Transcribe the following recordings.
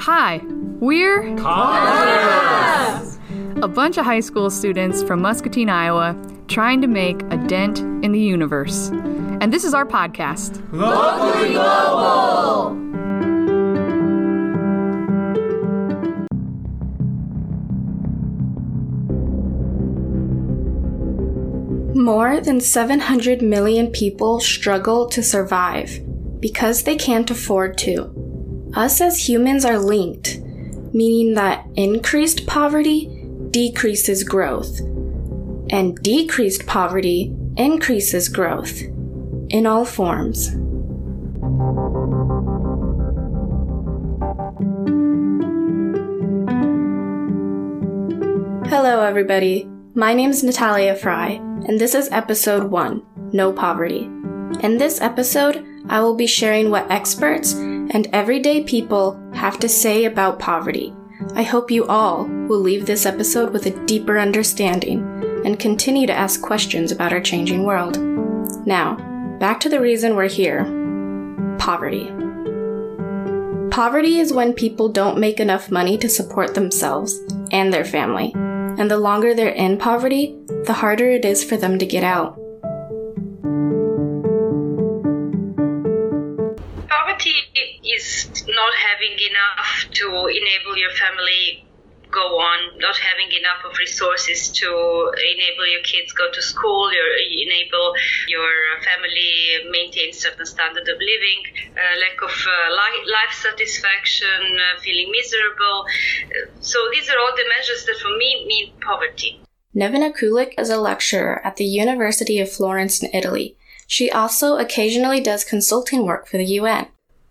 Hi, we're a bunch of high school students from Muscatine, Iowa, trying to make a dent in the universe. And this is our podcast. Locally Global! More than 700 million people struggle to survive because they can't afford to. Us as humans are linked, meaning that increased poverty decreases growth, and decreased poverty increases growth in all forms. Hello, everybody. My name is Natalia Fry, and this is episode 1 No Poverty. In this episode, I will be sharing what experts and everyday people have to say about poverty. I hope you all will leave this episode with a deeper understanding and continue to ask questions about our changing world. Now, back to the reason we're here poverty. Poverty is when people don't make enough money to support themselves and their family, and the longer they're in poverty, the harder it is for them to get out. Not having enough to enable your family go on, not having enough of resources to enable your kids go to school, your, enable your family maintain certain standard of living, uh, lack of uh, life satisfaction, uh, feeling miserable. So these are all the measures that for me mean poverty. Nevena Kulik is a lecturer at the University of Florence in Italy. She also occasionally does consulting work for the UN.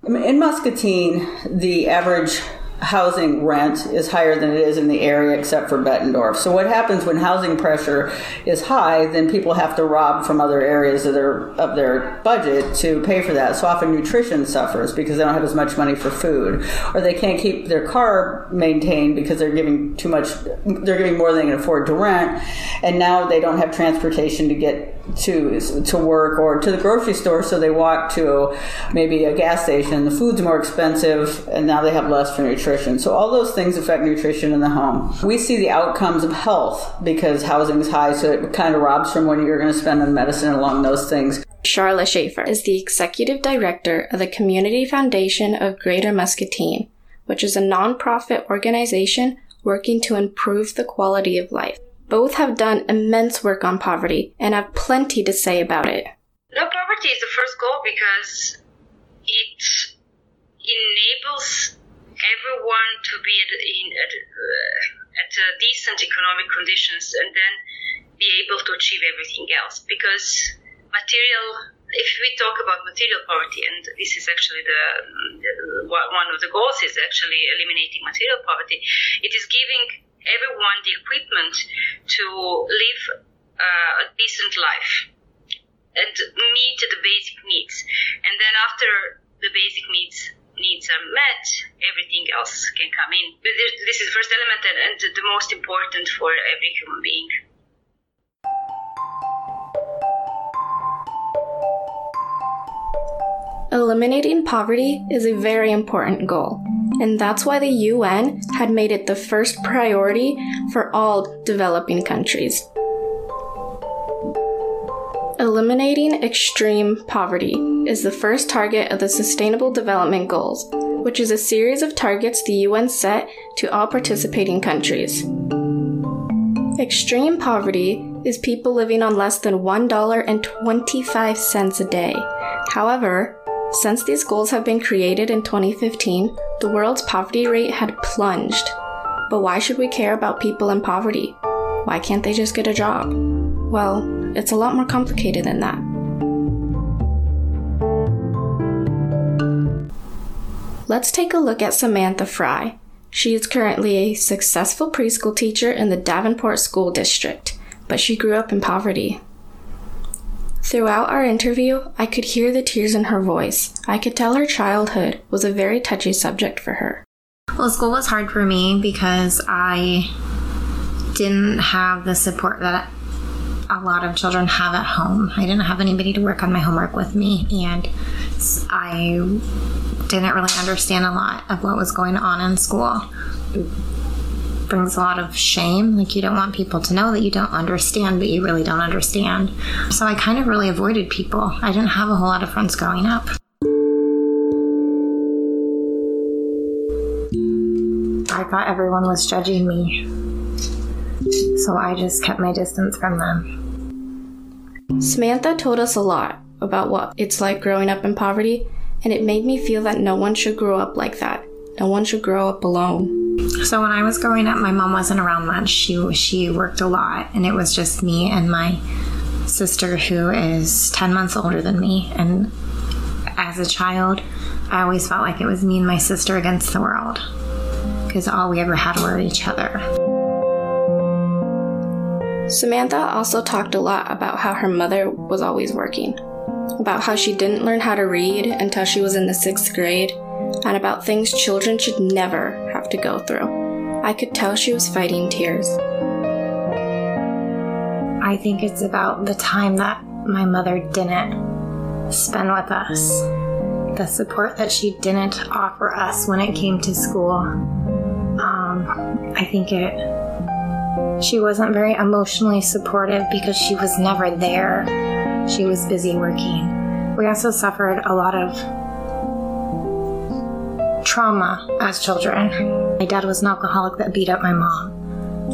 In Muscatine, the average housing rent is higher than it is in the area except for Bettendorf. So what happens when housing pressure is high, then people have to rob from other areas of their of their budget to pay for that. So often nutrition suffers because they don't have as much money for food or they can't keep their car maintained because they're giving too much they're giving more than they can afford to rent and now they don't have transportation to get to to work or to the grocery store so they walk to maybe a gas station the food's more expensive and now they have less for nutrition. So all those things affect nutrition in the home. We see the outcomes of health because housing is high, so it kind of robs from what you're going to spend on medicine along those things. Charla Schaefer is the executive director of the Community Foundation of Greater Muscatine, which is a nonprofit organization working to improve the quality of life. Both have done immense work on poverty and have plenty to say about it. No poverty is the first goal because it enables everyone to be at, in, at, uh, at uh, decent economic conditions and then be able to achieve everything else. Because material, if we talk about material poverty, and this is actually the, the one of the goals is actually eliminating material poverty, it is giving everyone the equipment to live uh, a decent life and meet the basic needs. And then after the basic needs needs are met, everything else can come in. This is the first element and the most important for every human being. Eliminating poverty is a very important goal, and that's why the UN had made it the first priority for all developing countries. Eliminating extreme poverty is the first target of the Sustainable Development Goals, which is a series of targets the UN set to all participating countries. Extreme poverty is people living on less than $1.25 a day. However, since these goals have been created in 2015, the world's poverty rate had plunged. But why should we care about people in poverty? Why can't they just get a job? Well, it's a lot more complicated than that. Let's take a look at Samantha Fry. She is currently a successful preschool teacher in the Davenport School District, but she grew up in poverty. Throughout our interview, I could hear the tears in her voice. I could tell her childhood was a very touchy subject for her. Well, school was hard for me because I didn't have the support that a lot of children have at home. I didn't have anybody to work on my homework with me, and I didn't really understand a lot of what was going on in school. Brings a lot of shame. Like, you don't want people to know that you don't understand, but you really don't understand. So, I kind of really avoided people. I didn't have a whole lot of friends growing up. I thought everyone was judging me. So I just kept my distance from them. Samantha told us a lot about what it's like growing up in poverty, and it made me feel that no one should grow up like that. No one should grow up alone. So when I was growing up, my mom wasn't around much. She she worked a lot, and it was just me and my sister, who is ten months older than me. And as a child, I always felt like it was me and my sister against the world because all we ever had were each other. Samantha also talked a lot about how her mother was always working, about how she didn't learn how to read until she was in the sixth grade, and about things children should never have to go through. I could tell she was fighting tears. I think it's about the time that my mother didn't spend with us, the support that she didn't offer us when it came to school. Um, I think it she wasn't very emotionally supportive because she was never there. She was busy working. We also suffered a lot of trauma as children. My dad was an alcoholic that beat up my mom.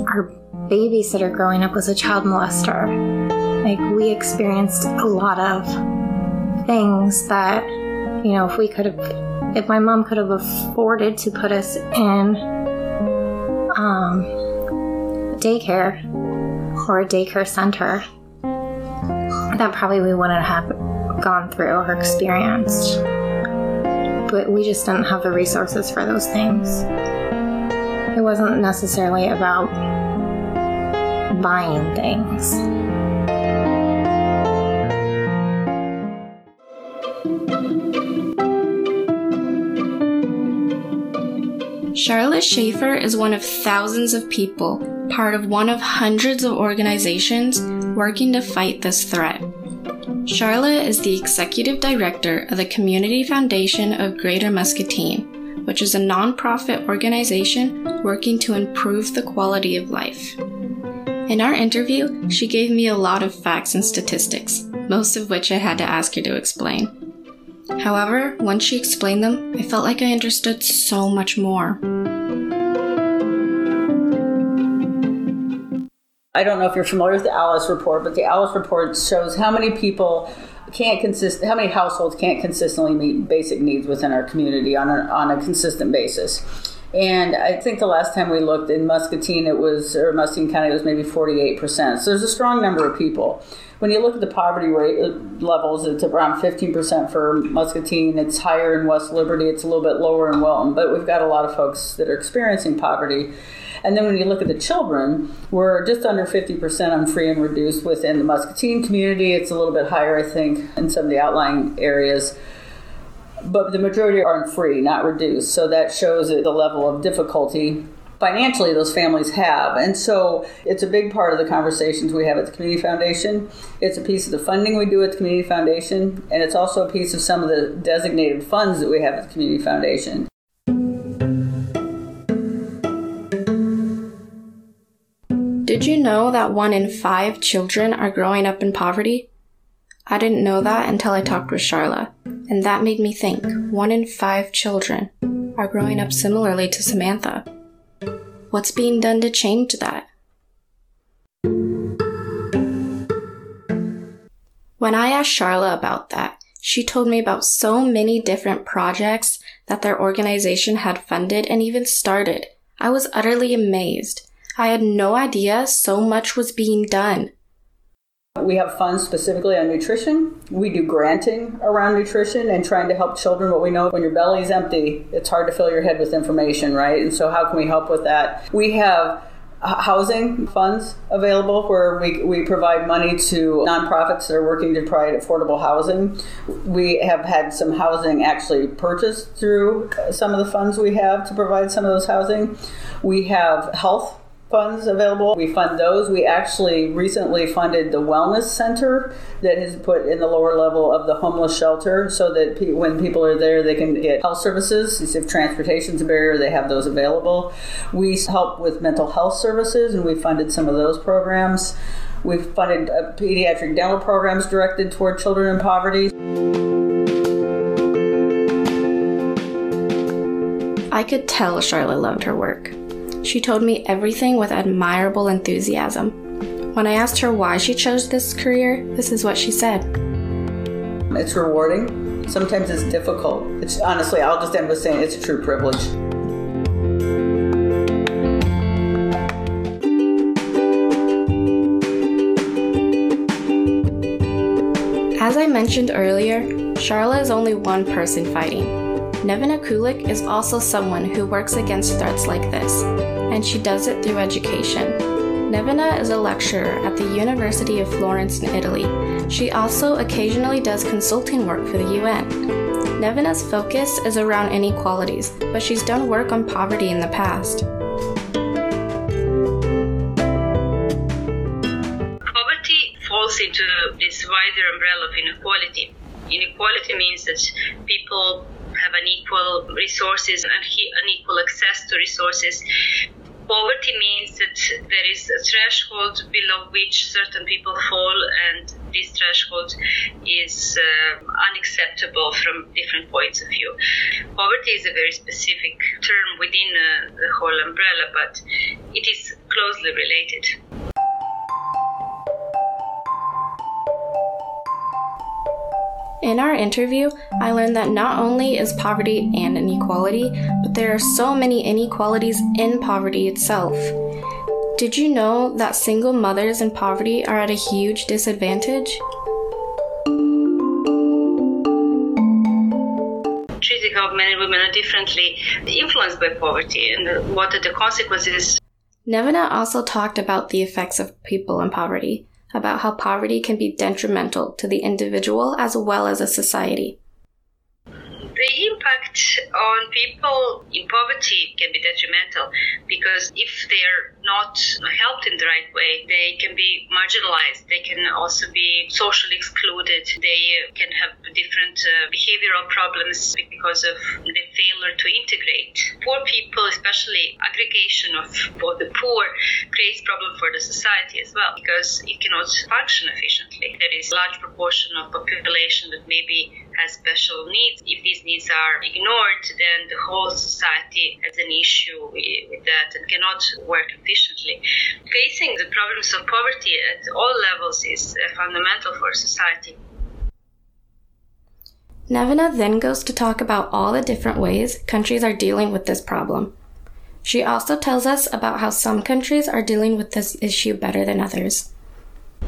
Our babysitter growing up was a child molester. Like, we experienced a lot of things that, you know, if we could have, if my mom could have afforded to put us in, um, daycare or a daycare center, that probably we wouldn't have gone through or experienced. But we just didn't have the resources for those things. It wasn't necessarily about buying things. Charla Schaefer is one of thousands of people, part of one of hundreds of organizations working to fight this threat. Charla is the executive director of the Community Foundation of Greater Muscatine, which is a nonprofit organization working to improve the quality of life. In our interview, she gave me a lot of facts and statistics, most of which I had to ask her to explain. However, once she explained them, I felt like I understood so much more. I don't know if you're familiar with the Alice report, but the Alice report shows how many people can't consist how many households can't consistently meet basic needs within our community on a, on a consistent basis. And I think the last time we looked in Muscatine, it was, or Muscatine County, it was maybe 48%. So there's a strong number of people. When you look at the poverty rate uh, levels, it's around 15% for Muscatine. It's higher in West Liberty. It's a little bit lower in Wilton. But we've got a lot of folks that are experiencing poverty. And then when you look at the children, we're just under 50% on free and reduced within the Muscatine community. It's a little bit higher, I think, in some of the outlying areas but the majority are on free, not reduced. So that shows the level of difficulty financially those families have. And so it's a big part of the conversations we have at the Community Foundation. It's a piece of the funding we do at the Community Foundation, and it's also a piece of some of the designated funds that we have at the Community Foundation. Did you know that one in five children are growing up in poverty? I didn't know that until I talked with Charla, and that made me think one in five children are growing up similarly to Samantha. What's being done to change that? When I asked Charla about that, she told me about so many different projects that their organization had funded and even started. I was utterly amazed. I had no idea so much was being done. We have funds specifically on nutrition. We do granting around nutrition and trying to help children. What we know when your belly is empty, it's hard to fill your head with information, right? And so, how can we help with that? We have housing funds available where we, we provide money to nonprofits that are working to provide affordable housing. We have had some housing actually purchased through uh, some of the funds we have to provide some of those housing. We have health funds available. We fund those. We actually recently funded the wellness center that is put in the lower level of the homeless shelter so that pe- when people are there, they can get health services. If transportation's a barrier, they have those available. We help with mental health services, and we funded some of those programs. We've funded uh, pediatric dental programs directed toward children in poverty. I could tell Charla loved her work. She told me everything with admirable enthusiasm. When I asked her why she chose this career, this is what she said. It's rewarding. Sometimes it's difficult. It's honestly, I'll just end with saying it's a true privilege. As I mentioned earlier, Charla is only one person fighting. Nevena Kulik is also someone who works against threats like this, and she does it through education. Nevena is a lecturer at the University of Florence in Italy. She also occasionally does consulting work for the UN. Nevena's focus is around inequalities, but she's done work on poverty in the past. Poverty falls into this wider umbrella of inequality. Inequality means that people have unequal resources and unequal access to resources. Poverty means that there is a threshold below which certain people fall, and this threshold is uh, unacceptable from different points of view. Poverty is a very specific term within uh, the whole umbrella, but it is closely related. In our interview, I learned that not only is poverty and inequality, but there are so many inequalities in poverty itself. Did you know that single mothers in poverty are at a huge disadvantage? Treating how men and women are differently influenced by poverty and what are the consequences. Nevena also talked about the effects of people in poverty about how poverty can be detrimental to the individual as well as a society. The impact on people in poverty can be detrimental because if they're not helped in the right way, they can be marginalized. They can also be socially excluded. They can have different uh, behavioral problems because of the failure to integrate. Poor people, especially aggregation of the poor, creates problem for the society as well because it cannot function efficiently. There is a large proportion of population that maybe has special needs. If these needs are ignored, then the whole society has an issue with that and cannot work efficiently. Facing the problems of poverty at all levels is uh, fundamental for society. Nevena then goes to talk about all the different ways countries are dealing with this problem. She also tells us about how some countries are dealing with this issue better than others.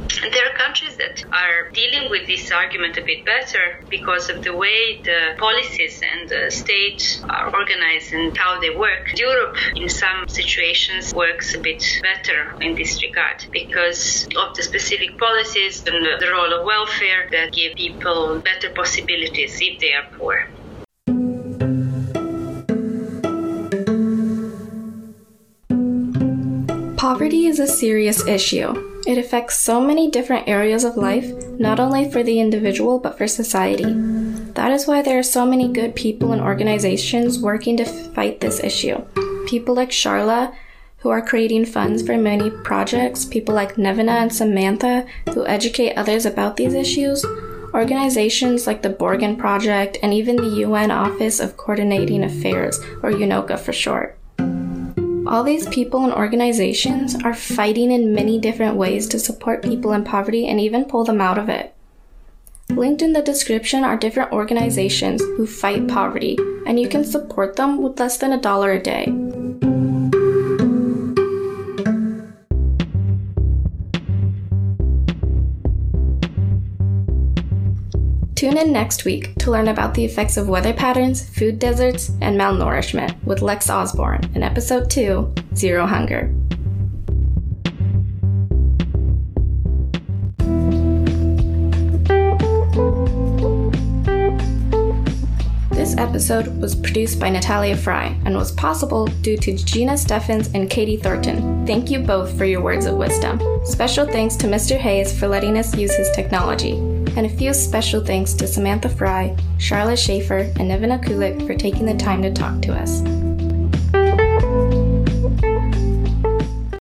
There are countries that are dealing with this argument a bit better because of the way the policies and the state are organized and how they work. Europe, in some situations, works a bit better in this regard because of the specific policies and the role of welfare that give people better possibilities if they are poor. Poverty is a serious issue. It affects so many different areas of life, not only for the individual but for society. That is why there are so many good people and organizations working to fight this issue. People like Charla, who are creating funds for many projects, people like Nevena and Samantha, who educate others about these issues, organizations like the Borgen Project, and even the UN Office of Coordinating Affairs, or UNOCA for short. All these people and organizations are fighting in many different ways to support people in poverty and even pull them out of it. Linked in the description are different organizations who fight poverty, and you can support them with less than a dollar a day. Tune in next week to learn about the effects of weather patterns, food deserts, and malnourishment with Lex Osborne in episode 2 Zero Hunger. This episode was produced by Natalia Fry and was possible due to Gina Steffens and Katie Thornton. Thank you both for your words of wisdom. Special thanks to Mr. Hayes for letting us use his technology. And a few special thanks to Samantha Fry, Charla Schaefer, and Nevena Kulik for taking the time to talk to us.